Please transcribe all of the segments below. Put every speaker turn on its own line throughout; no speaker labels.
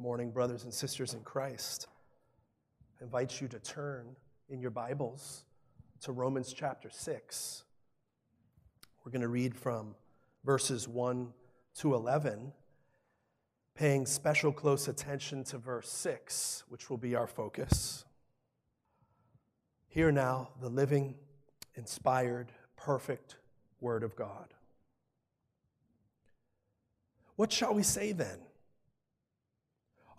Morning, brothers and sisters in Christ. I invite you to turn in your Bibles to Romans chapter 6. We're going to read from verses 1 to 11, paying special close attention to verse 6, which will be our focus. Hear now the living, inspired, perfect Word of God. What shall we say then?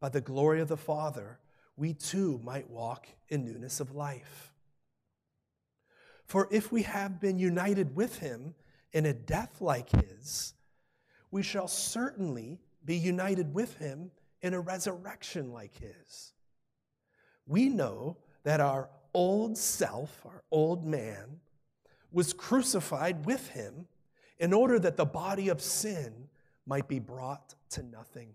by the glory of the Father, we too might walk in newness of life. For if we have been united with him in a death like his, we shall certainly be united with him in a resurrection like his. We know that our old self, our old man, was crucified with him in order that the body of sin might be brought to nothing,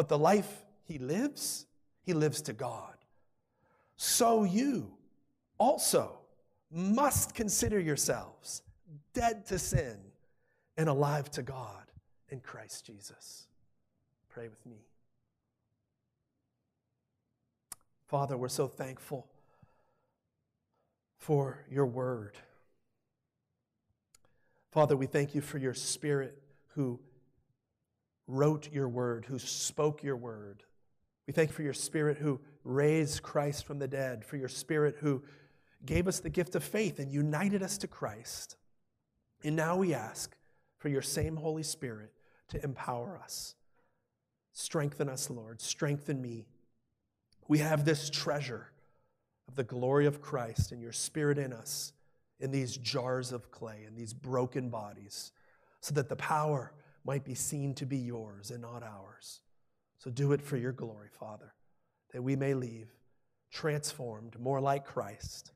But the life he lives, he lives to God. So you also must consider yourselves dead to sin and alive to God in Christ Jesus. Pray with me. Father, we're so thankful for your word. Father, we thank you for your spirit who wrote your word, who spoke your word. We thank you for your spirit who raised Christ from the dead, for your spirit who gave us the gift of faith and united us to Christ. And now we ask for your same Holy Spirit to empower us. Strengthen us, Lord. Strengthen me. We have this treasure of the glory of Christ and your Spirit in us in these jars of clay, in these broken bodies, so that the power might be seen to be yours and not ours. So do it for your glory, Father, that we may leave transformed, more like Christ.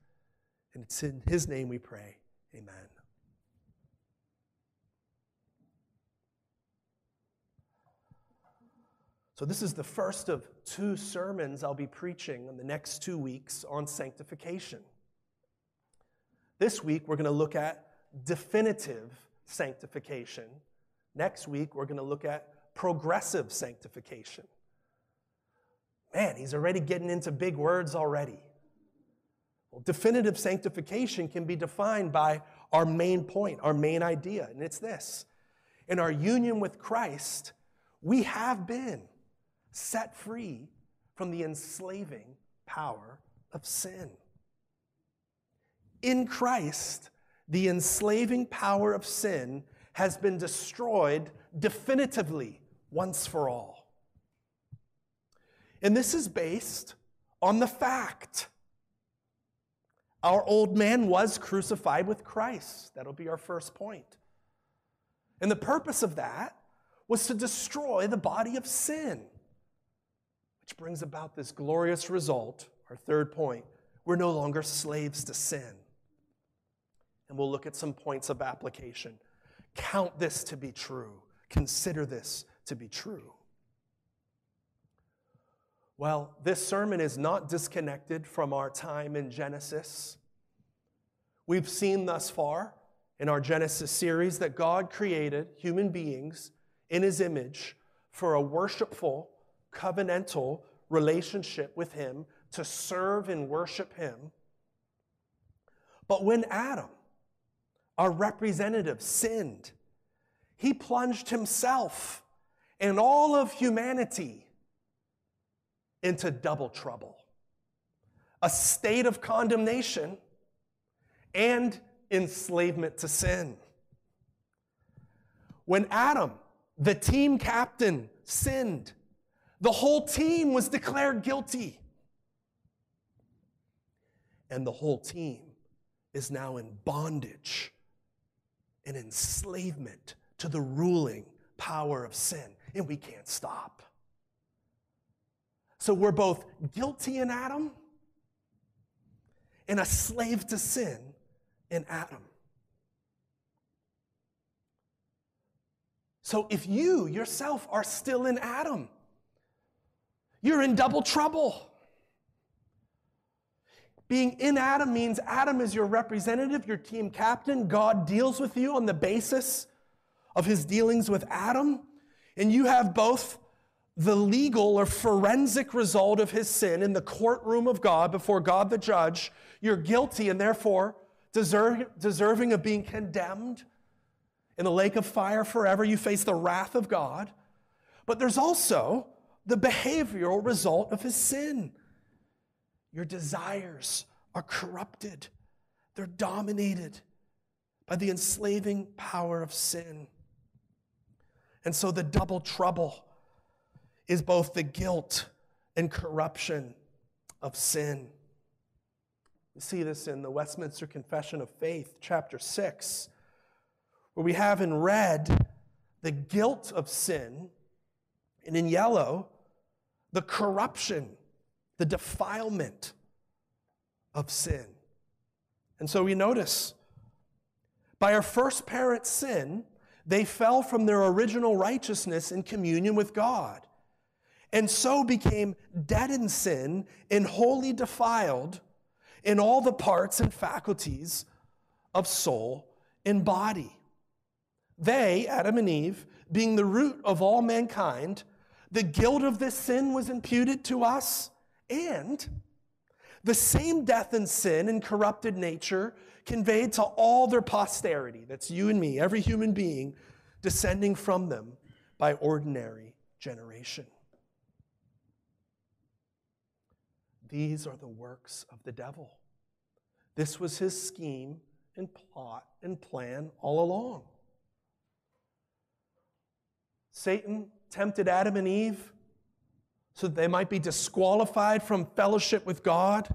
And it's in his name we pray. Amen. So, this is the first of two sermons I'll be preaching in the next two weeks on sanctification. This week, we're going to look at definitive sanctification. Next week, we're going to look at progressive sanctification. Man, he's already getting into big words already. Well, definitive sanctification can be defined by our main point, our main idea, and it's this. In our union with Christ, we have been set free from the enslaving power of sin. In Christ, the enslaving power of sin has been destroyed definitively once for all. And this is based on the fact our old man was crucified with Christ. That'll be our first point. And the purpose of that was to destroy the body of sin. Which brings about this glorious result, our third point. We're no longer slaves to sin. And we'll look at some points of application. Count this to be true. Consider this to be true. Well, this sermon is not disconnected from our time in Genesis. We've seen thus far in our Genesis series that God created human beings in his image for a worshipful, covenantal relationship with Him, to serve and worship Him. But when Adam, our representative, sinned, he plunged himself and all of humanity into double trouble a state of condemnation and enslavement to sin. When Adam, the team captain, sinned, the whole team was declared guilty. And the whole team is now in bondage and enslavement to the ruling power of sin, and we can't stop. So we're both guilty in Adam and a slave to sin in Adam. So if you yourself are still in Adam, you're in double trouble. Being in Adam means Adam is your representative, your team captain. God deals with you on the basis of his dealings with Adam. And you have both the legal or forensic result of his sin in the courtroom of God before God the judge. You're guilty and therefore deserve, deserving of being condemned in the lake of fire forever. You face the wrath of God. But there's also the behavioral result of his sin. Your desires are corrupted, they're dominated by the enslaving power of sin. And so the double trouble is both the guilt and corruption of sin. We see this in the Westminster Confession of Faith, chapter 6, where we have in red the guilt of sin, and in yellow, the corruption, the defilement of sin. And so we notice by our first parent's sin, they fell from their original righteousness in communion with God, and so became dead in sin and wholly defiled in all the parts and faculties of soul and body. They, Adam and Eve, being the root of all mankind, the guilt of this sin was imputed to us, and the same death and sin and corrupted nature conveyed to all their posterity. That's you and me, every human being descending from them by ordinary generation. These are the works of the devil. This was his scheme and plot and plan all along. Satan tempted Adam and Eve so that they might be disqualified from fellowship with God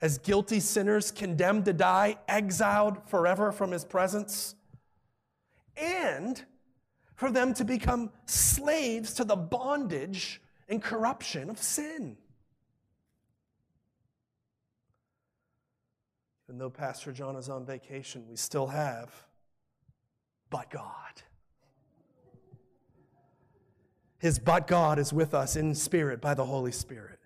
as guilty sinners condemned to die, exiled forever from his presence, and for them to become slaves to the bondage and corruption of sin. Even though Pastor John is on vacation, we still have, but God. His but God is with us in spirit by the Holy Spirit.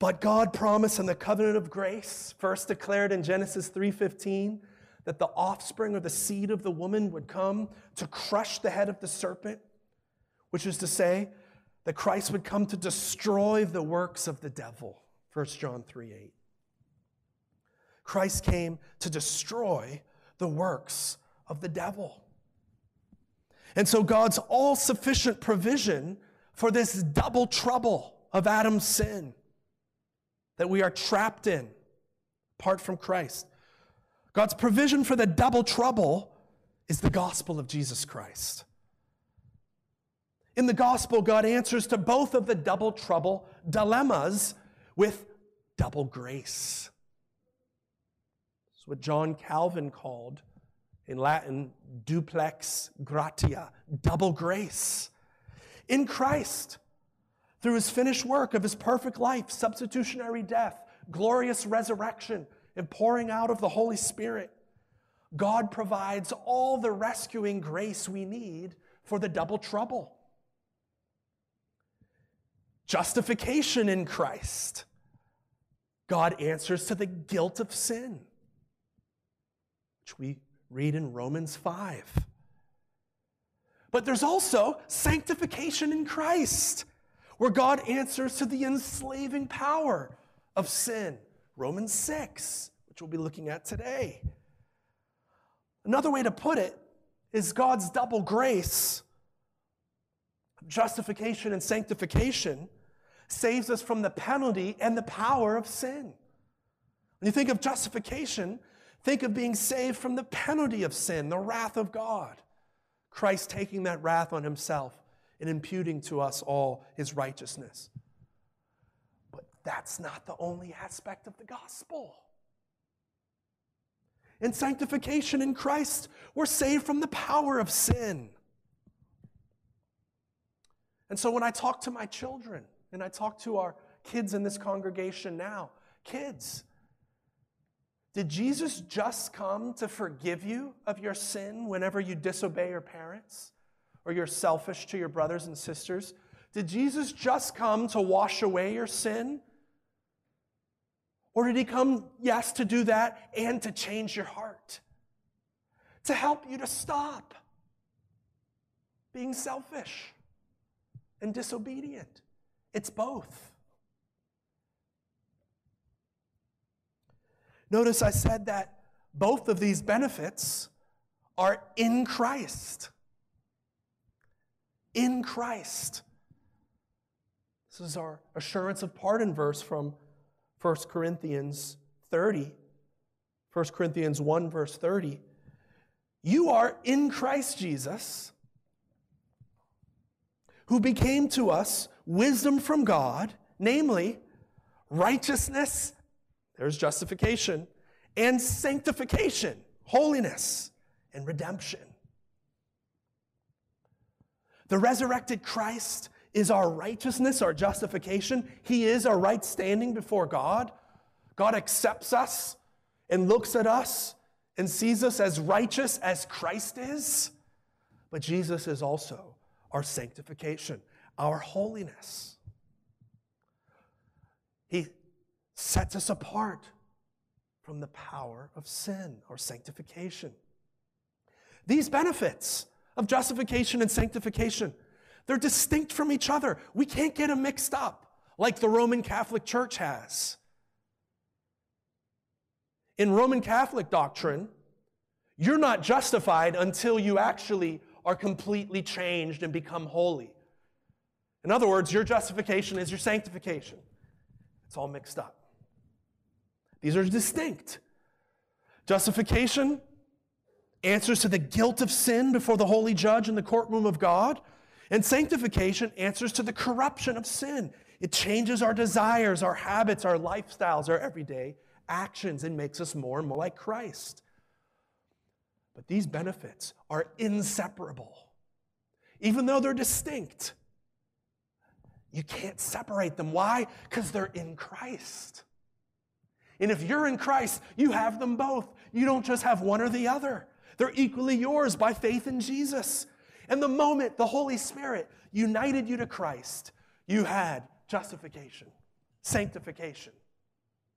But God promised in the covenant of grace, first declared in Genesis 3:15, that the offspring or the seed of the woman would come to crush the head of the serpent, which is to say that Christ would come to destroy the works of the devil. 1 John 3:8. Christ came to destroy the works of the devil. And so God's all sufficient provision for this double trouble of Adam's sin that we are trapped in apart from Christ. God's provision for the double trouble is the gospel of Jesus Christ. In the gospel, God answers to both of the double trouble dilemmas with double grace. It's what John Calvin called in Latin, duplex gratia, double grace. In Christ, through his finished work of his perfect life, substitutionary death, glorious resurrection, and pouring out of the Holy Spirit, God provides all the rescuing grace we need for the double trouble. Justification in Christ. God answers to the guilt of sin, which we Read in Romans 5. But there's also sanctification in Christ, where God answers to the enslaving power of sin. Romans 6, which we'll be looking at today. Another way to put it is God's double grace, justification and sanctification, saves us from the penalty and the power of sin. When you think of justification, think of being saved from the penalty of sin, the wrath of God. Christ taking that wrath on himself and imputing to us all his righteousness. But that's not the only aspect of the gospel. In sanctification in Christ, we're saved from the power of sin. And so when I talk to my children and I talk to our kids in this congregation now, kids, did Jesus just come to forgive you of your sin whenever you disobey your parents or you're selfish to your brothers and sisters? Did Jesus just come to wash away your sin? Or did he come, yes, to do that and to change your heart? To help you to stop being selfish and disobedient. It's both. Notice I said that both of these benefits are in Christ. In Christ. This is our assurance of pardon verse from 1 Corinthians 30. 1 Corinthians 1, verse 30. You are in Christ Jesus, who became to us wisdom from God, namely righteousness there's justification and sanctification, holiness and redemption. The resurrected Christ is our righteousness, our justification. He is our right standing before God. God accepts us and looks at us and sees us as righteous as Christ is. But Jesus is also our sanctification, our holiness. He sets us apart from the power of sin or sanctification. These benefits of justification and sanctification, they're distinct from each other. We can't get them mixed up like the Roman Catholic Church has. In Roman Catholic doctrine, you're not justified until you actually are completely changed and become holy. In other words, your justification is your sanctification. It's all mixed up. These are distinct. Justification answers to the guilt of sin before the holy judge in the courtroom of God. And sanctification answers to the corruption of sin. It changes our desires, our habits, our lifestyles, our everyday actions, and makes us more and more like Christ. But these benefits are inseparable. Even though they're distinct, you can't separate them. Why? Because they're in Christ. And if you're in Christ, you have them both. You don't just have one or the other. They're equally yours by faith in Jesus. And the moment the Holy Spirit united you to Christ, you had justification, sanctification,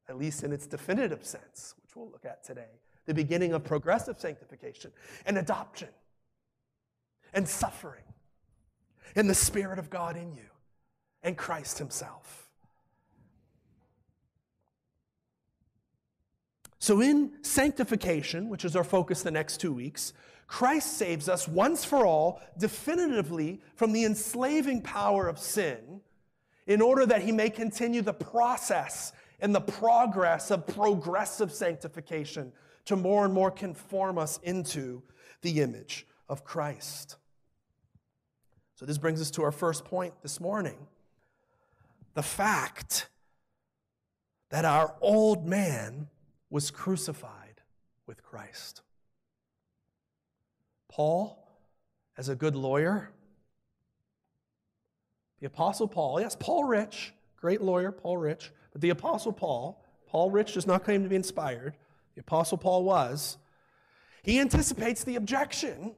at least in its definitive sense, which we'll look at today, the beginning of progressive sanctification, and adoption, and suffering, and the Spirit of God in you, and Christ Himself. So, in sanctification, which is our focus the next two weeks, Christ saves us once for all, definitively, from the enslaving power of sin, in order that he may continue the process and the progress of progressive sanctification to more and more conform us into the image of Christ. So, this brings us to our first point this morning the fact that our old man was crucified with Christ. Paul, as a good lawyer, the Apostle Paul, yes, Paul Rich, great lawyer, Paul Rich, but the Apostle Paul, Paul Rich does not claim to be inspired, the Apostle Paul was, he anticipates the objection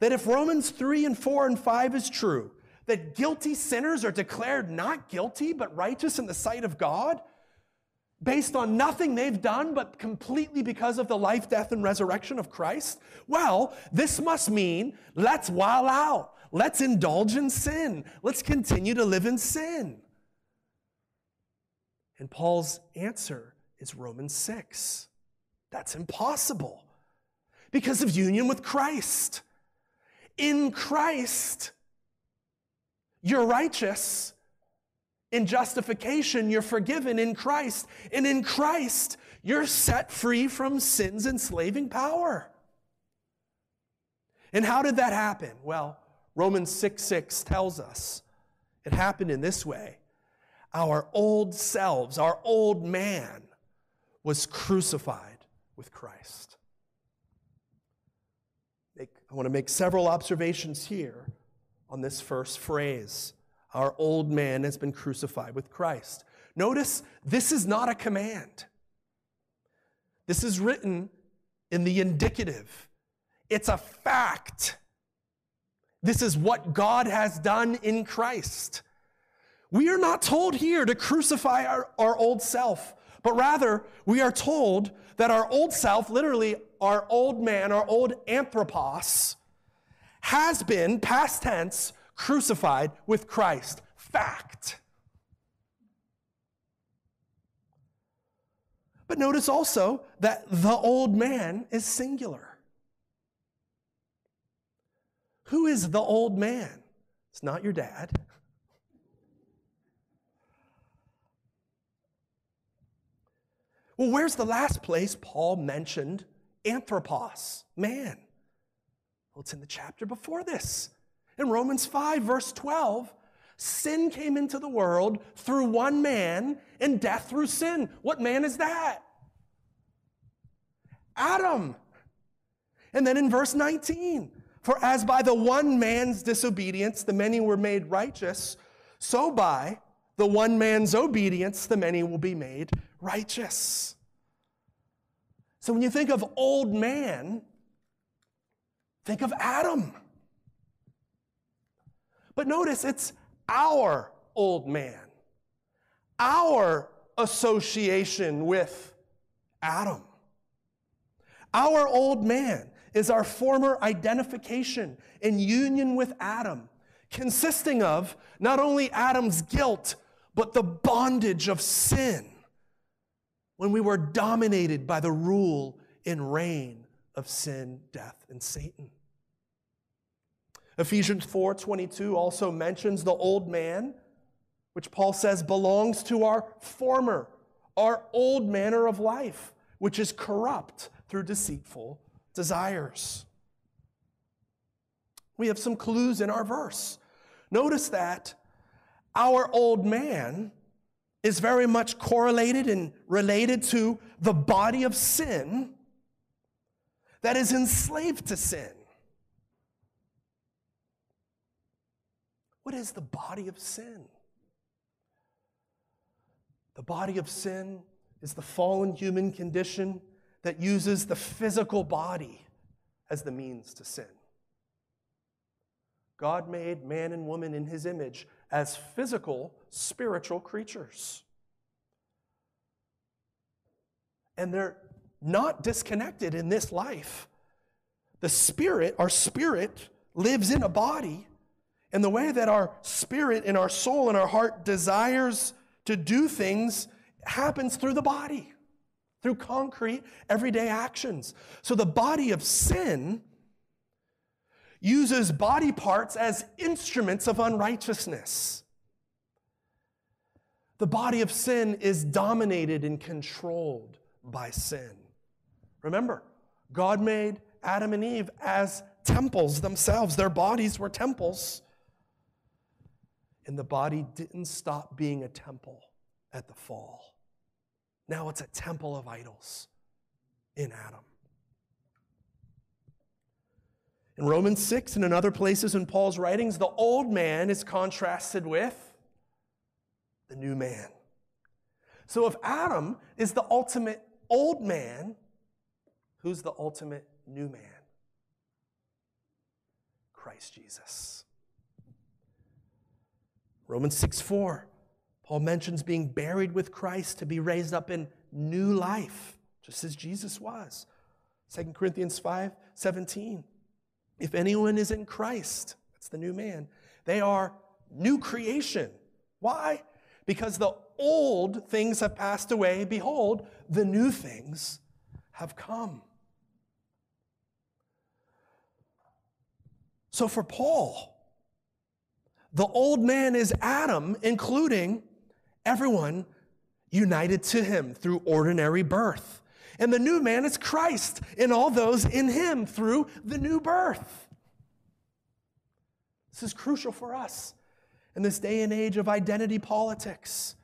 that if Romans 3 and 4 and 5 is true, that guilty sinners are declared not guilty but righteous in the sight of God, based on nothing they've done, but completely because of the life, death, and resurrection of Christ? Well, this must mean let's while out. Let's indulge in sin. Let's continue to live in sin. And Paul's answer is Romans 6. That's impossible because of union with Christ. In Christ, you're righteous In justification, you're forgiven in Christ. And in Christ, you're set free from sin's enslaving power. And how did that happen? Well, Romans 6 6 tells us it happened in this way. Our old selves, our old man, was crucified with Christ. I want to make several observations here on this first phrase. Our old man has been crucified with Christ. Notice this is not a command. This is written in the indicative. It's a fact. This is what God has done in Christ. We are not told here to crucify our, our old self, but rather we are told that our old self, literally our old man, our old anthropos, has been, past tense, crucified with Christ. Fact. But notice also that the old man is singular. Who is the old man? It's not your dad. Well, where's the last place Paul mentioned anthropos, man? Well, it's in the chapter before this. In Romans 5, verse 12, sin came into the world through one man and death through sin. What man is that? Adam. And then in verse 19, for as by the one man's disobedience the many were made righteous, so by the one man's obedience the many will be made righteous. So when you think of old man, think of Adam. But notice it's our old man, our association with Adam. Our old man is our former identification and union with Adam, consisting of not only Adam's guilt, but the bondage of sin when we were dominated by the rule and reign of sin, death, and Satan. Ephesians 4:22 also mentions the old man, which Paul says belongs to our former, our old manner of life, which is corrupt through deceitful desires. We have some clues in our verse. Notice that our old man is very much correlated and related to the body of sin that is enslaved to sin. What is the body of sin? The body of sin is the fallen human condition that uses the physical body as the means to sin. God made man and woman in his image as physical, spiritual creatures. And they're not disconnected in this life. The spirit, our spirit, lives in a body and the way that our spirit and our soul and our heart desires to do things happens through the body, through concrete, everyday actions. So the body of sin uses body parts as instruments of unrighteousness. The body of sin is dominated and controlled by sin. Remember, God made Adam and Eve as temples themselves, their bodies were temples. And the body didn't stop being a temple at the fall. Now it's a temple of idols in Adam. In Romans 6 and in other places in Paul's writings, the old man is contrasted with the new man. So if Adam is the ultimate old man, who's the ultimate new man? Christ Jesus. Romans 6 4, Paul mentions being buried with Christ to be raised up in new life, just as Jesus was. 2 Corinthians 5 17. If anyone is in Christ, that's the new man, they are new creation. Why? Because the old things have passed away. Behold, the new things have come. So for Paul, the old man is Adam, including Everyone united to him through ordinary birth. And the new man is Christ and all those in him through the new birth. This is crucial for us in this day and age of identity politics,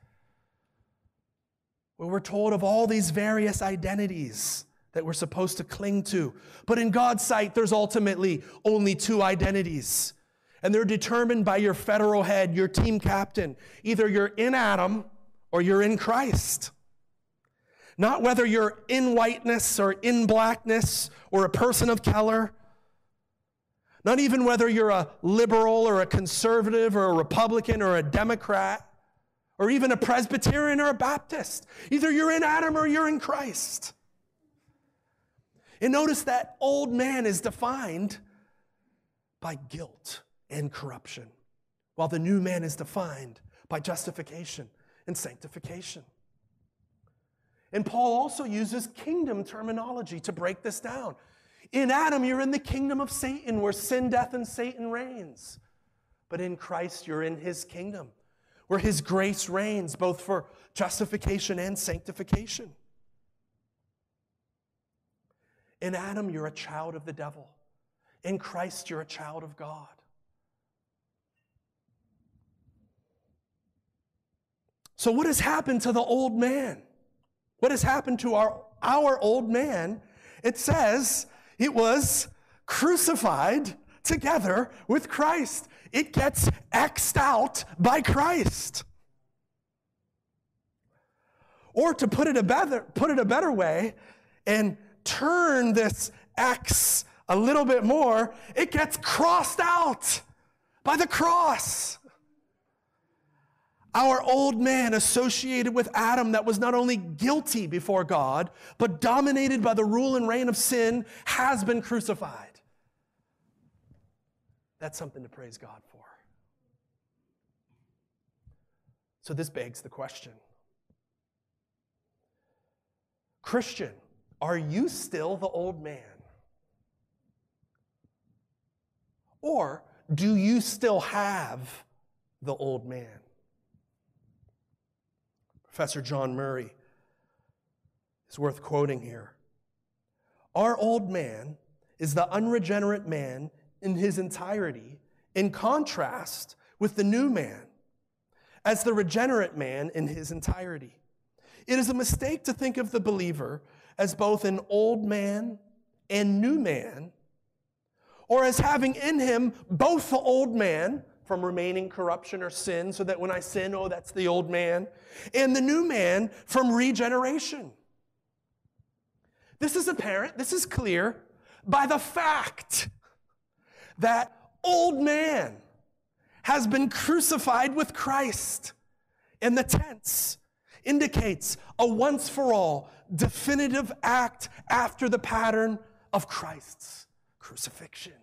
where we're told of all these various identities that we're supposed to cling to. But in God's sight, there's ultimately only two identities. And they're determined by your federal head, your team captain. Either you're in Adam or you're in Christ. Not whether you're in whiteness or in blackness or a person of color. Not even whether you're a liberal or a conservative or a Republican or a Democrat or even a Presbyterian or a Baptist. Either you're in Adam or you're in Christ. And notice that old man is defined by guilt and corruption, while the new man is defined by justification and sanctification. And Paul also uses kingdom terminology to break this down. In Adam, you're in the kingdom of Satan, where sin, death, and Satan reigns. But in Christ, you're in his kingdom, where his grace reigns, both for justification and sanctification. In Adam, you're a child of the devil. In Christ, you're a child of God. So, what has happened to the old man? What has happened to our, our old man? It says it was crucified together with Christ. It gets X'd out by Christ. Or to put it a better, put it a better way, and turn this X a little bit more, it gets crossed out by the cross. Our old man associated with Adam that was not only guilty before God, but dominated by the rule and reign of sin has been crucified. That's something to praise God for. So this begs the question Christian, are you still the old man? Or do you still have the old man? Professor John Murray is worth quoting here. Our old man is the unregenerate man in his entirety, in contrast with the new man as the regenerate man in his entirety. It is a mistake to think of the believer as both an old man and new man, or as having in him both the old man from remaining corruption or sin, so that when I sin, oh, that's the old man, and the new man from regeneration. This is apparent, this is clear by the fact that old man has been crucified with Christ. And the tense indicates a once for all definitive act after the pattern of Christ's crucifixion.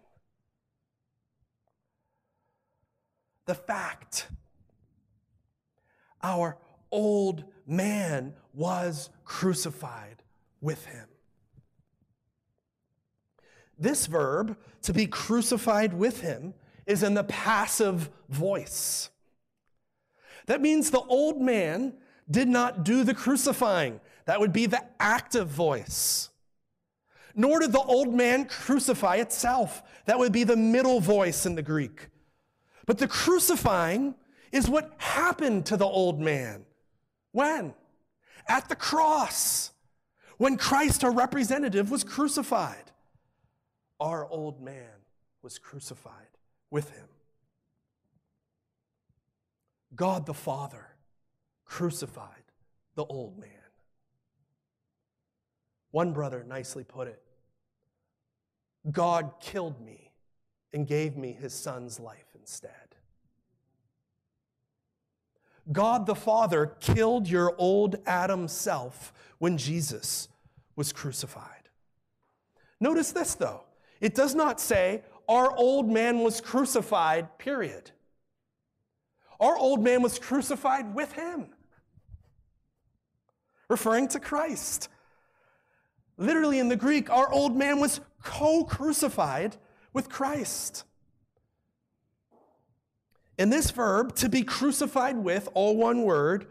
The fact our old man was crucified with him. This verb, to be crucified with him, is in the passive voice. That means the old man did not do the crucifying. That would be the active voice. Nor did the old man crucify itself. That would be the middle voice in the Greek. But the crucifying is what happened to the old man. When? At the cross. When Christ, our representative, was crucified. Our old man was crucified with him. God the Father crucified the old man. One brother nicely put it God killed me and gave me his son's life instead. God the Father killed your old Adam self when Jesus was crucified. Notice this though. It does not say our old man was crucified, period. Our old man was crucified with him, referring to Christ. Literally in the Greek, our old man was co crucified with Christ. And this verb, to be crucified with, all one word,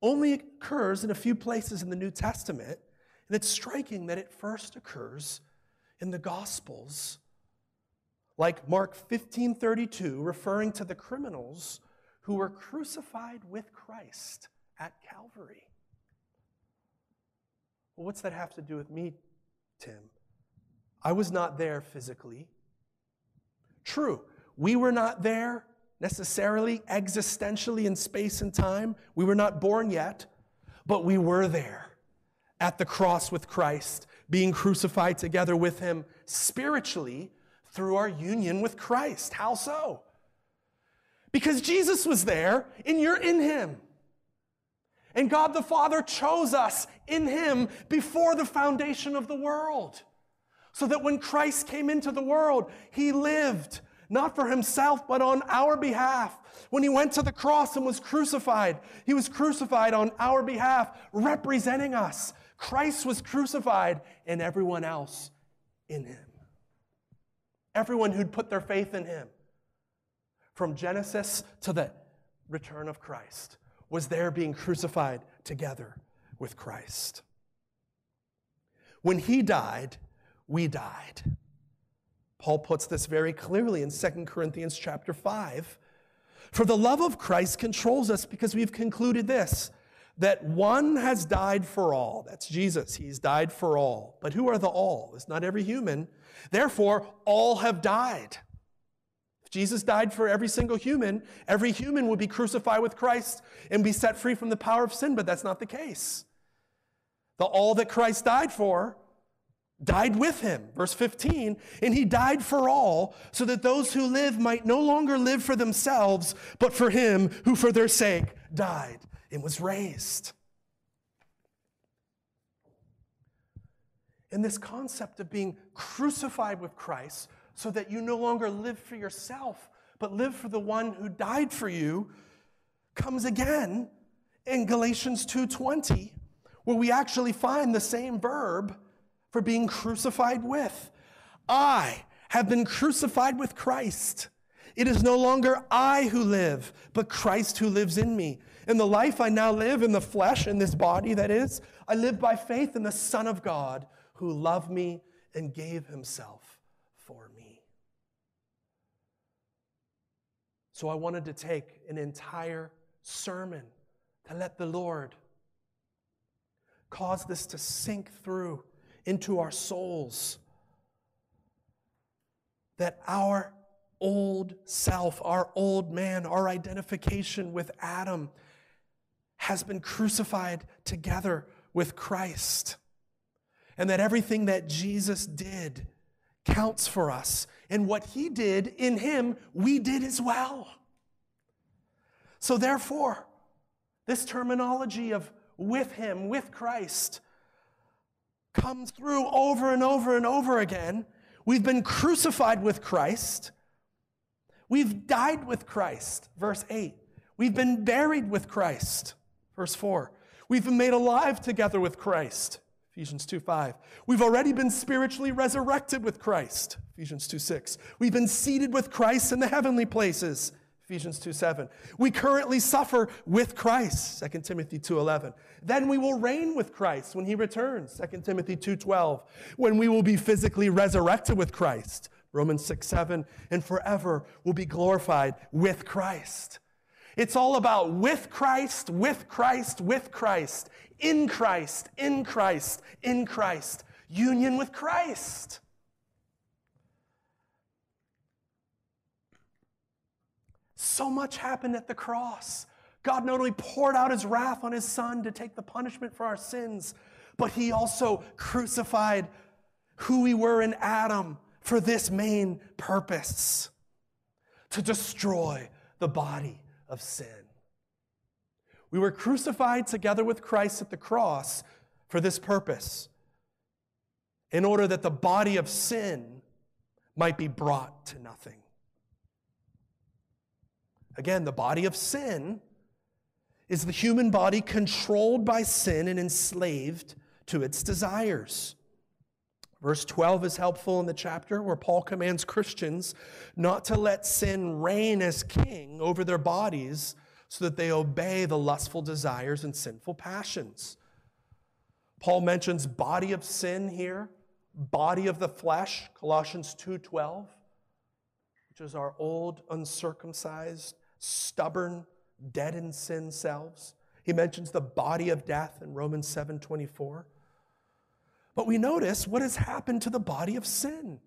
only occurs in a few places in the New Testament, and it's striking that it first occurs in the Gospels. Like Mark 15:32 referring to the criminals who were crucified with Christ at Calvary. Well, what's that have to do with me, Tim? I was not there physically. True, we were not there necessarily existentially in space and time. We were not born yet, but we were there at the cross with Christ, being crucified together with him spiritually through our union with Christ. How so? Because Jesus was there and you're in him. And God the Father chose us in Him before the foundation of the world. So that when Christ came into the world, He lived not for Himself, but on our behalf. When He went to the cross and was crucified, He was crucified on our behalf, representing us. Christ was crucified and everyone else in Him. Everyone who'd put their faith in Him. From Genesis to the return of Christ was there being crucified together with Christ. When he died, we died. Paul puts this very clearly in 2 Corinthians chapter 5. For the love of Christ controls us because we've concluded this that one has died for all. That's Jesus. He's died for all. But who are the all? It's not every human. Therefore, all have died. If Jesus died for every single human, every human would be crucified with Christ and be set free from the power of sin, but that's not the case. The all that Christ died for died with him. Verse 15, and he died for all, so that those who live might no longer live for themselves, but for him who for their sake died and was raised. And this concept of being crucified with Christ so that you no longer live for yourself, but live for the one who died for you, comes again in Galatians 2:20, where we actually find the same verb for being crucified with. I have been crucified with Christ. It is no longer I who live, but Christ who lives in me. In the life I now live in the flesh, in this body that is, I live by faith in the Son of God who loved me and gave himself for me. So I wanted to take an entire sermon to let the Lord cause this to sink through into our souls. That our old self, our old man, our identification with Adam has been crucified together with Christ. And that everything that Jesus did counts for us. And what he did in him, we did as well. So, therefore, this terminology of with him, with Christ, comes through over and over and over again. We've been crucified with Christ. We've died with Christ, verse 8. We've been buried with Christ, verse 4. We've been made alive together with Christ, Ephesians 2 5. We've already been spiritually resurrected with Christ. Ephesians 2 6. We've been seated with Christ in the heavenly places. Ephesians 2 7. We currently suffer with Christ. 2 Timothy 2:11. Then we will reign with Christ when he returns. 2 Timothy 2:12. When we will be physically resurrected with Christ. Romans 6 7. And forever will be glorified with Christ. It's all about with Christ, with Christ, with Christ, in Christ, in Christ, in Christ, union with Christ. So much happened at the cross. God not only poured out his wrath on his son to take the punishment for our sins, but he also crucified who we were in Adam for this main purpose to destroy the body of sin. We were crucified together with Christ at the cross for this purpose, in order that the body of sin might be brought to nothing. Again, the body of sin is the human body controlled by sin and enslaved to its desires. Verse 12 is helpful in the chapter where Paul commands Christians not to let sin reign as king over their bodies so that they obey the lustful desires and sinful passions. Paul mentions body of sin here, body of the flesh, Colossians 2:12, which is our old uncircumcised, stubborn, dead in sin selves. He mentions the body of death in Romans 7:24. But we notice what has happened to the body of sin.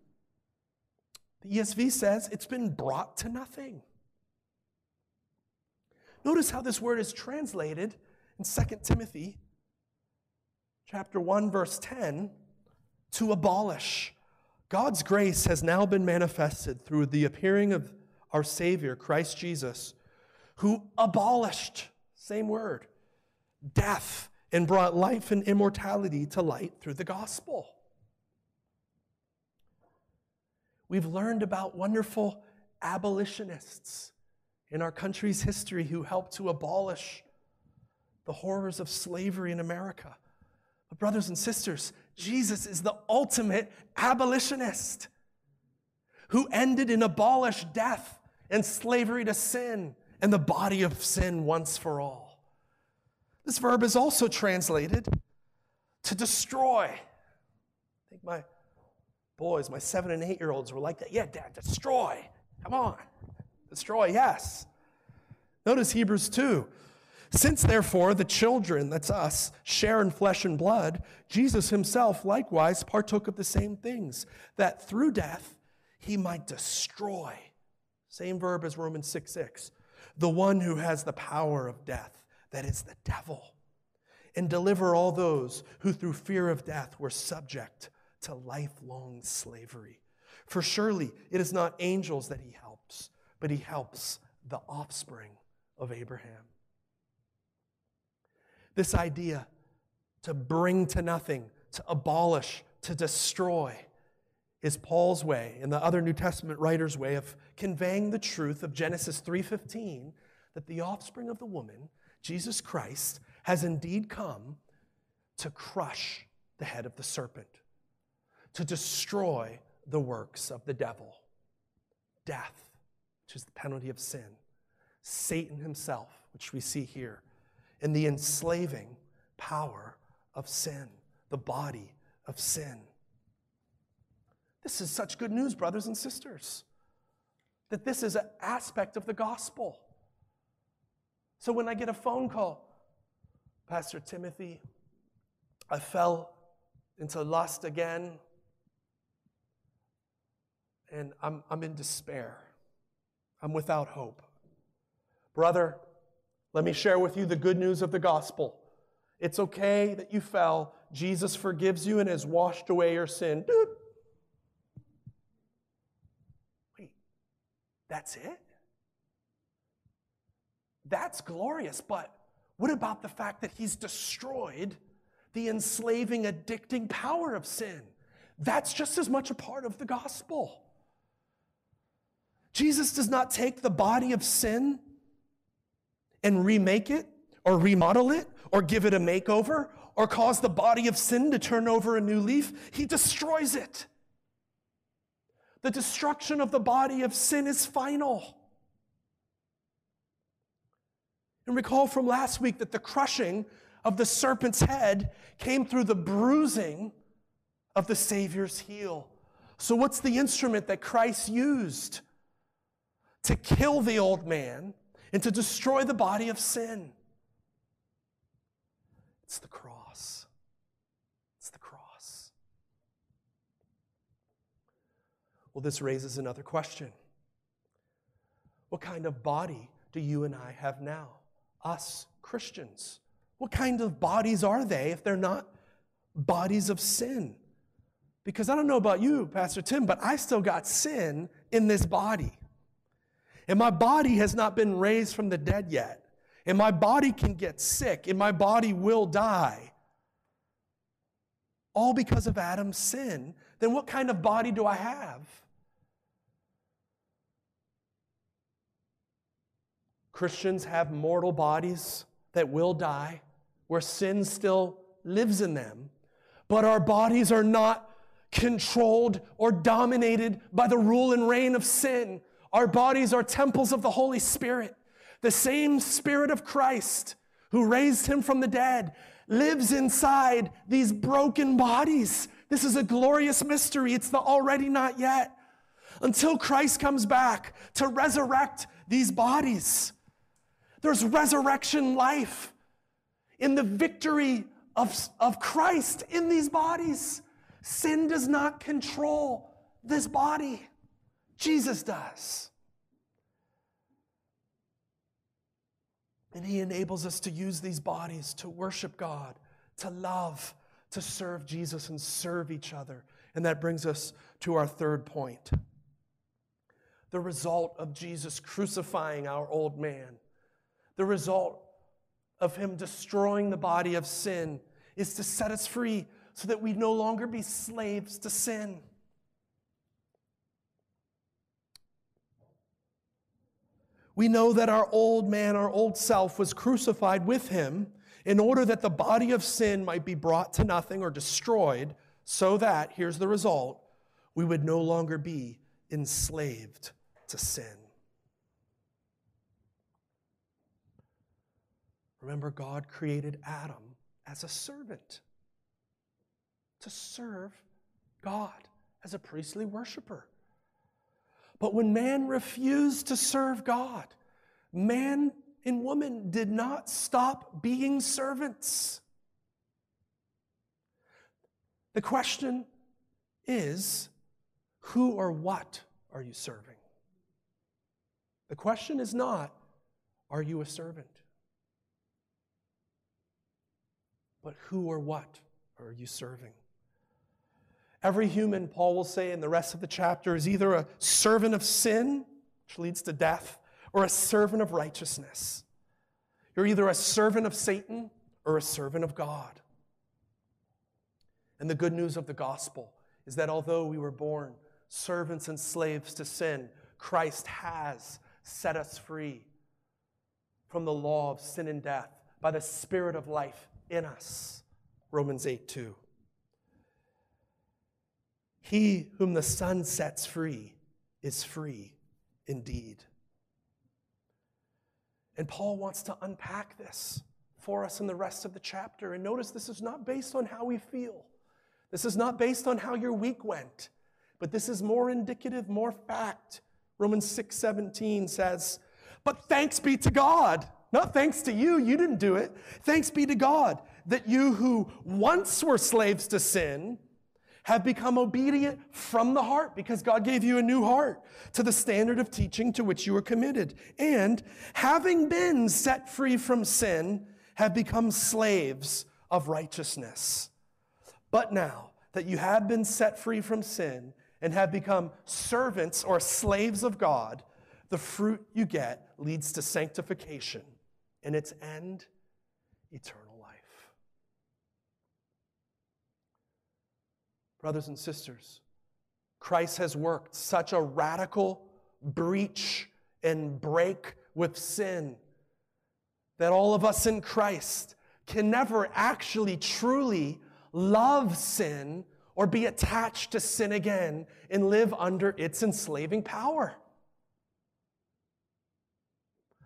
The ESV says it's been brought to nothing. Notice how this word is translated in 2 Timothy chapter 1 verse 10 to abolish. God's grace has now been manifested through the appearing of our savior Christ Jesus who abolished same word death and brought life and immortality to light through the gospel. We've learned about wonderful abolitionists in our country's history who helped to abolish the horrors of slavery in America. But, brothers and sisters, Jesus is the ultimate abolitionist who ended and abolished death and slavery to sin and the body of sin once for all. This verb is also translated to destroy. I think my boys, my seven and eight year olds were like that. Yeah, Dad, destroy. Come on. Destroy, yes. Notice Hebrews 2. Since therefore the children, that's us, share in flesh and blood, Jesus himself likewise partook of the same things, that through death he might destroy. Same verb as Romans 6 6. The one who has the power of death, that is the devil, and deliver all those who through fear of death were subject to lifelong slavery. For surely it is not angels that he helps, but he helps the offspring of Abraham. This idea to bring to nothing, to abolish, to destroy is Paul's way and the other New Testament writers' way of conveying the truth of Genesis 3:15 that the offspring of the woman, Jesus Christ, has indeed come to crush the head of the serpent, to destroy the works of the devil, death, which is the penalty of sin, Satan himself, which we see here, and the enslaving power of sin, the body of sin. This is such good news, brothers and sisters, that this is an aspect of the gospel. So when I get a phone call, Pastor Timothy, I fell into lust again, and I'm, I'm in despair. I'm without hope. Brother, let me share with you the good news of the gospel. It's okay that you fell. Jesus forgives you and has washed away your sin. Wait, that's it? That's glorious, but what about the fact that he's destroyed the enslaving, addicting power of sin? That's just as much a part of the gospel. Jesus does not take the body of sin and remake it or remodel it or give it a makeover or cause the body of sin to turn over a new leaf. He destroys it. The destruction of the body of sin is final. And recall from last week that the crushing of the serpent's head came through the bruising of the Savior's heel. So, what's the instrument that Christ used to kill the old man and to destroy the body of sin. It's the cross. It's the cross. Well, this raises another question What kind of body do you and I have now? Us Christians. What kind of bodies are they if they're not bodies of sin? Because I don't know about you, Pastor Tim, but I still got sin in this body. And my body has not been raised from the dead yet. And my body can get sick, and my body will die. All because of Adam's sin. Then what kind of body do I have? Christians have mortal bodies that will die, where sin still lives in them. But our bodies are not controlled or dominated by the rule and reign of sin. Our bodies are temples of the Holy Spirit. The same Spirit of Christ who raised him from the dead lives inside these broken bodies. This is a glorious mystery. It's the already not yet. Until Christ comes back to resurrect these bodies, there's resurrection life in the victory of, of Christ in these bodies. Sin does not control this body, Jesus does. And He enables us to use these bodies to worship God, to love, to serve Jesus, and serve each other. And that brings us to our third point the result of Jesus crucifying our old man, the result of Him destroying the body of sin is to set us free so that we no longer be slaves to sin. We know that our old man, our old self, was crucified with him in order that the body of sin might be brought to nothing or destroyed, so that, here's the result, we would no longer be enslaved to sin. Remember, God created Adam as a servant to serve God as a priestly worshiper. But when man refused to serve God, man and woman did not stop being servants. The question is who or what are you serving? The question is not, are you a servant? But who or what are you serving? Every human, Paul will say in the rest of the chapter, is either a servant of sin, which leads to death, or a servant of righteousness. You're either a servant of Satan or a servant of God. And the good news of the gospel is that although we were born servants and slaves to sin, Christ has set us free from the law of sin and death by the Spirit of life in us. Romans 8 2. He whom the Son sets free is free indeed. And Paul wants to unpack this for us in the rest of the chapter. And notice this is not based on how we feel, this is not based on how your week went, but this is more indicative, more fact. Romans 6 17 says, But thanks be to God. Not thanks to you, you didn't do it. Thanks be to God that you who once were slaves to sin have become obedient from the heart because God gave you a new heart to the standard of teaching to which you were committed. And having been set free from sin, have become slaves of righteousness. But now that you have been set free from sin and have become servants or slaves of God, the fruit you get leads to sanctification and its end, eternal life. Brothers and sisters, Christ has worked such a radical breach and break with sin that all of us in Christ can never actually truly love sin or be attached to sin again and live under its enslaving power.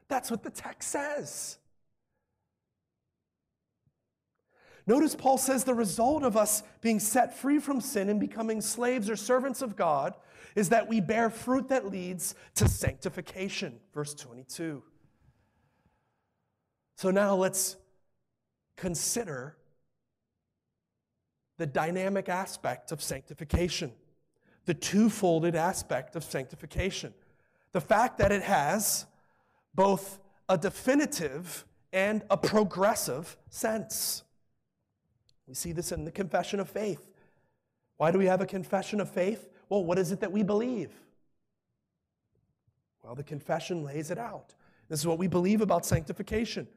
That's what the text says. Notice Paul says the result of us being set free from sin and becoming slaves or servants of God is that we bear fruit that leads to sanctification. Verse 22. So now let's consider the dynamic aspect of sanctification, the two-folded aspect of sanctification. The fact that it has both a definitive and a progressive sense. We see this in the confession of faith. Why do we have a confession of faith? Well, what is it that we believe? Well, the confession lays it out. This is what we believe about sanctification.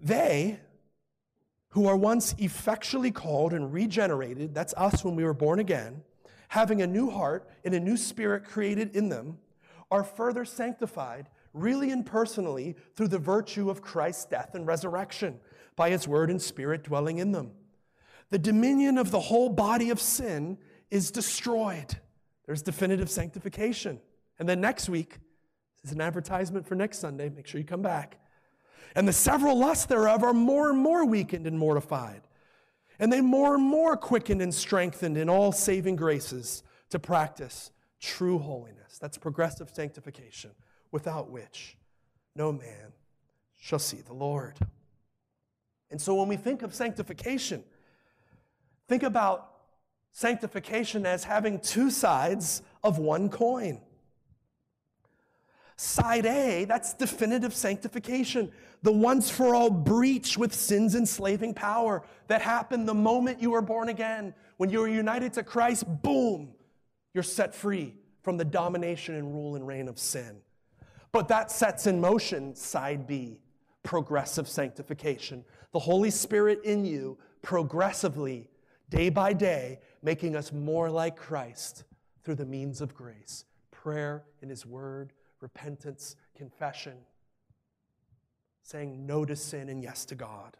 They who are once effectually called and regenerated, that's us when we were born again, having a new heart and a new spirit created in them, are further sanctified really and personally through the virtue of Christ's death and resurrection by his word and spirit dwelling in them. The dominion of the whole body of sin is destroyed. There's definitive sanctification. And then next week, This is an advertisement for next Sunday. Make sure you come back. And the several lusts thereof are more and more weakened and mortified. And they more and more quickened and strengthened in all saving graces to practice true holiness. That's progressive sanctification, without which no man shall see the Lord. And so when we think of sanctification, think about sanctification as having two sides of one coin. Side A, that's definitive sanctification, the once for all breach with sin's enslaving power that happened the moment you were born again. When you were united to Christ, boom, you're set free from the domination and rule and reign of sin. But that sets in motion side B, progressive sanctification. The Holy Spirit in you progressively, day by day, making us more like Christ through the means of grace prayer in His Word, repentance, confession, saying no to sin and yes to God.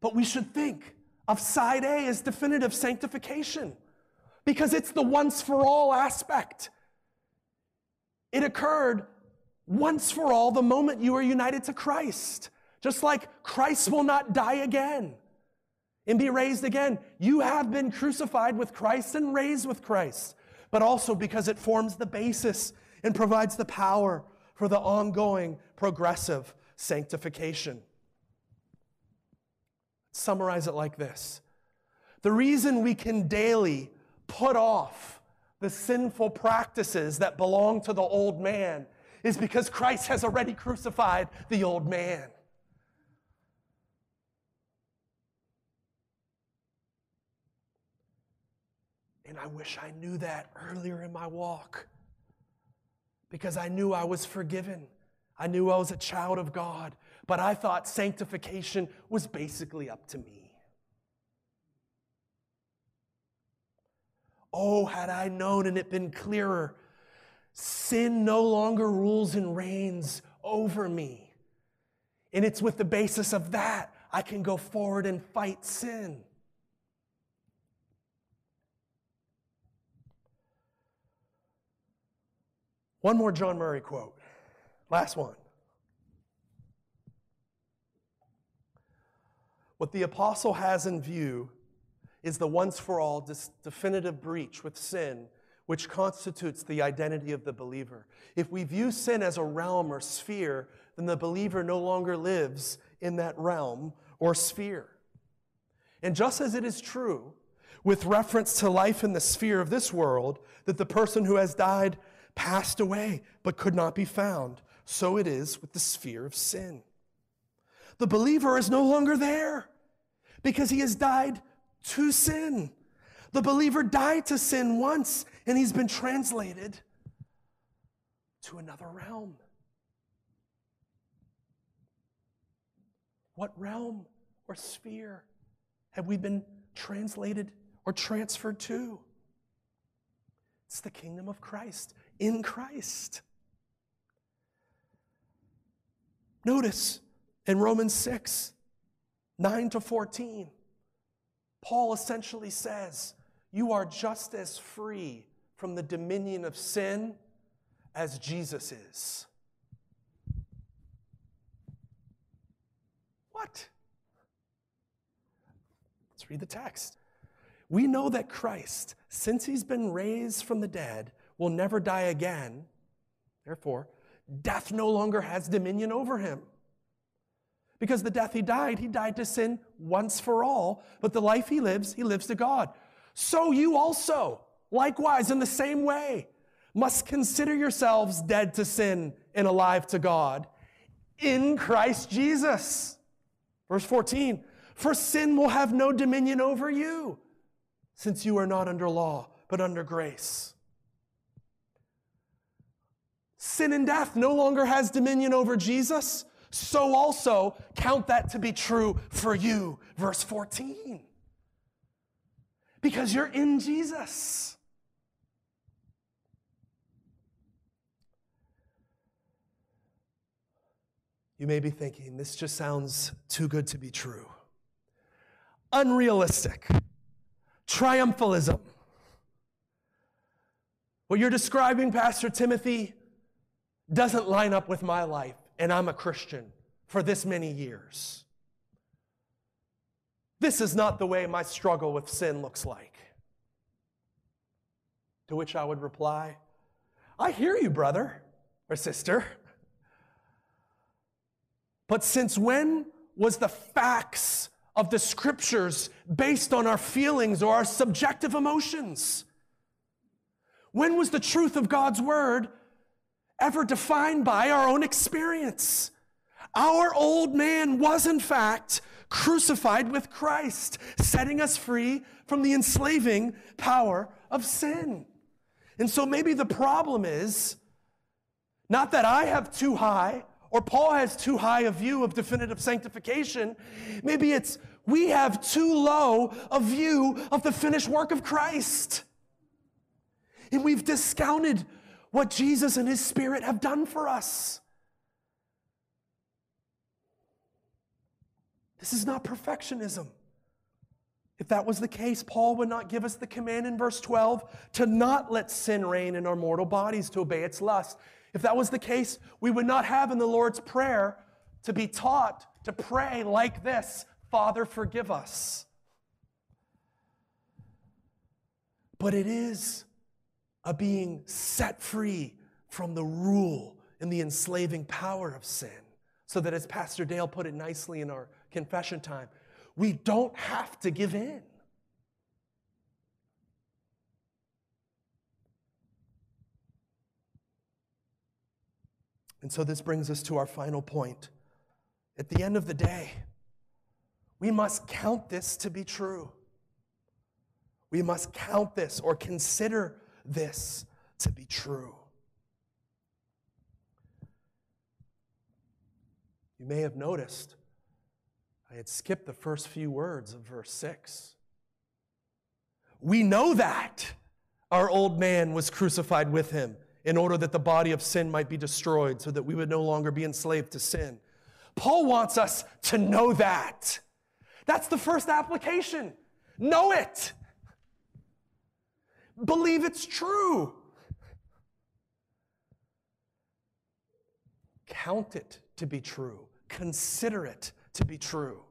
But we should think of side A as definitive sanctification because it's the once for all aspect. It occurred once for all the moment you are united to Christ. Just like Christ will not die again and be raised again. You have been crucified with Christ and raised with Christ, but also because it forms the basis and provides the power for the ongoing progressive sanctification. Summarize it like this The reason we can daily put off the sinful practices that belong to the old man is because Christ has already crucified the old man. And I wish I knew that earlier in my walk because I knew I was forgiven. I knew I was a child of God, but I thought sanctification was basically up to me. Oh, had I known and it been clearer, sin no longer rules and reigns over me. And it's with the basis of that I can go forward and fight sin. One more John Murray quote. Last one. What the apostle has in view is the once for all definitive breach with sin, which constitutes the identity of the believer. If we view sin as a realm or sphere, then the believer no longer lives in that realm or sphere. And just as it is true with reference to life in the sphere of this world, that the person who has died passed away but could not be found. So it is with the sphere of sin. The believer is no longer there because he has died to sin. The believer died to sin once and he's been translated to another realm. What realm or sphere have we been translated or transferred to? It's the kingdom of Christ in Christ. Notice in Romans 6 9 to 14, Paul essentially says, You are just as free from the dominion of sin as Jesus is. What? Let's read the text. We know that Christ, since he's been raised from the dead, will never die again. Therefore, death no longer has dominion over him. Because the death he died, he died to sin once for all, but the life he lives, he lives to God. So you also, likewise, in the same way, must consider yourselves dead to sin and alive to God in Christ Jesus. Verse 14, for sin will have no dominion over you, since you are not under law, but under grace. Sin and death no longer has dominion over Jesus, so also count that to be true for you. Verse 14. Because you're in Jesus. You may be thinking, this just sounds too good to be true. Unrealistic. Triumphalism. What you're describing, Pastor Timothy, doesn't line up with my life, and I'm a Christian for this many years. This is not the way my struggle with sin looks like. To which I would reply, I hear you, brother or sister. But since when was the facts of the scriptures based on our feelings or our subjective emotions? When was the truth of God's word ever defined by our own experience? Our old man was, in fact, crucified with Christ, setting us free from the enslaving power of sin. And so maybe the problem is not that I have too high or Paul has too high a view of definitive sanctification. Maybe it's we have too low a view of the finished work of Christ. And we've discounted what Jesus and his Spirit have done for us. This is not perfectionism. If that was the case, Paul would not give us the command in verse 12 to not let sin reign in our mortal bodies to obey its lust. If that was the case, we would not have in the Lord's Prayer to be taught to pray like this Father, forgive us. But it is a being set free from the rule and the enslaving power of sin. So that, as Pastor Dale put it nicely in our confession time, we don't have to give in. And so this brings us to our final point. At the end of the day, we must count this to be true. We must count this or consider this to be true. You may have noticed I had skipped the first few words of verse 6. We know that our old man was crucified with him in order that the body of sin might be destroyed so that we would no longer be enslaved to sin. Paul wants us to know that. That's the first application. Know it. Believe it's true. Count it to be true. Consider it to be true.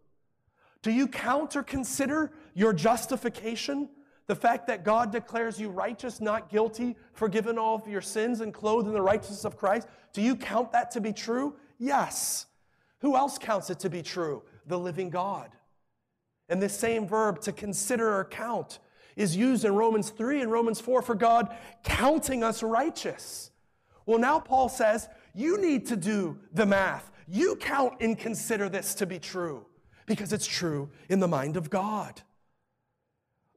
Do you count or consider your justification? The fact that God declares you righteous, not guilty, forgiven all of your sins, and clothed in the righteousness of Christ. Do you count that to be true? Yes. Who else counts it to be true? The living God. And this same verb, to consider or count, is used in Romans 3 and Romans 4 for God counting us righteous. Well, now Paul says, you need to do the math. You count and consider this to be true because it's true in the mind of God.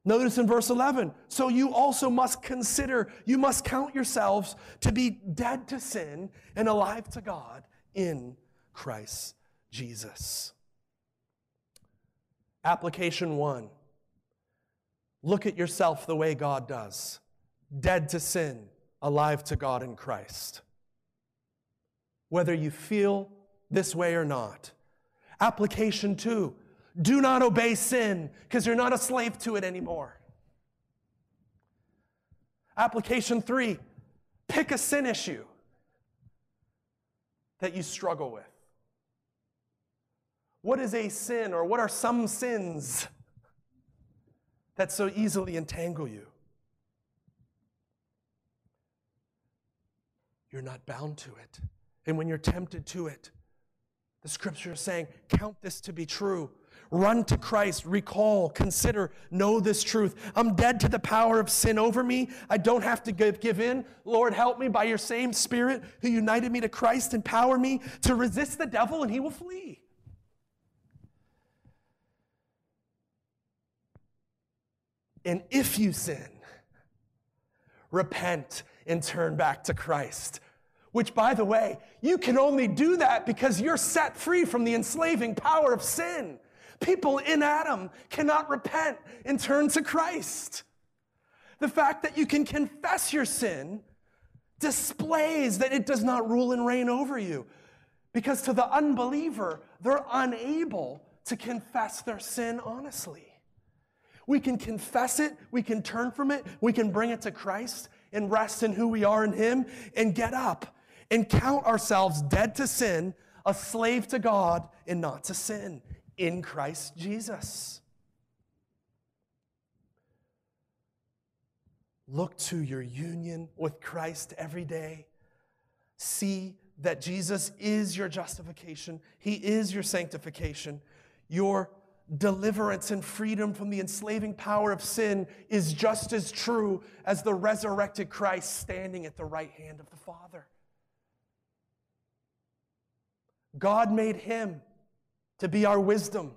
Notice in verse 11, so you also must consider, you must count yourselves to be dead to sin and alive to God in Christ Jesus. Application one look at yourself the way God does dead to sin, alive to God in Christ. Whether you feel this way or not. Application two do not obey sin because you're not a slave to it anymore. Application three pick a sin issue that you struggle with. What is a sin, or what are some sins that so easily entangle you? You're not bound to it. And when you're tempted to it, the scripture is saying, count this to be true. Run to Christ, recall, consider, know this truth. I'm dead to the power of sin over me. I don't have to give, give in. Lord, help me by your same Spirit who united me to Christ, empower me to resist the devil, and he will flee. And if you sin, repent and turn back to Christ. Which, by the way, you can only do that because you're set free from the enslaving power of sin. People in Adam cannot repent and turn to Christ. The fact that you can confess your sin displays that it does not rule and reign over you. Because to the unbeliever, they're unable to confess their sin honestly. We can confess it, we can turn from it, we can bring it to Christ, and rest in who we are in Him and get up and count ourselves dead to sin, a slave to God, and not to sin in Christ Jesus. Look to your union with Christ every day. See that Jesus is your justification, He is your sanctification. Your deliverance and freedom from the enslaving power of sin is just as true as the resurrected Christ standing at the right hand of the Father. God made him to be our wisdom,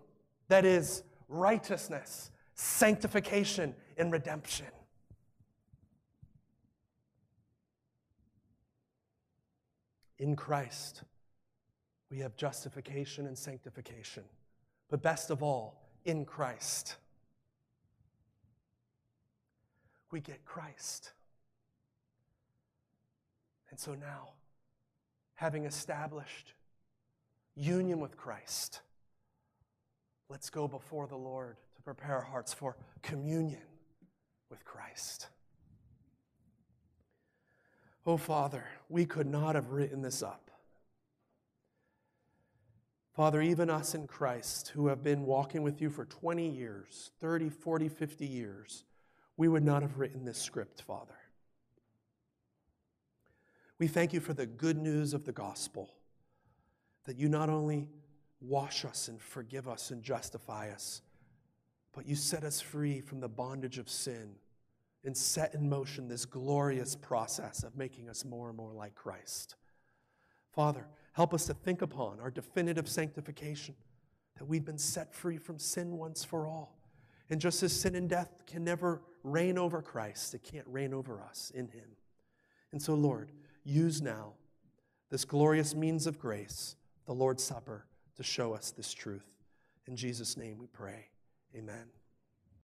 that is, righteousness, sanctification, and redemption. In Christ, we have justification and sanctification. But best of all, in Christ, we get Christ. And so now, having established union with Christ, let's go before the Lord to prepare our hearts for communion with Christ. Oh, Father, we could not have written this up. Father, even us in Christ who have been walking with you for 20 years, 30, 40, 50 years, we would not have written this script, Father. We thank you for the good news of the gospel that you not only wash us and forgive us and justify us, but you set us free from the bondage of sin and set in motion this glorious process of making us more and more like Christ. Father, help us to think upon our definitive sanctification, that we've been set free from sin once for all. And just as sin and death can never reign over Christ, it can't reign over us in Him. And so, Lord, use now this glorious means of grace, the Lord's Supper, to show us this truth. In Jesus' name we pray. Amen.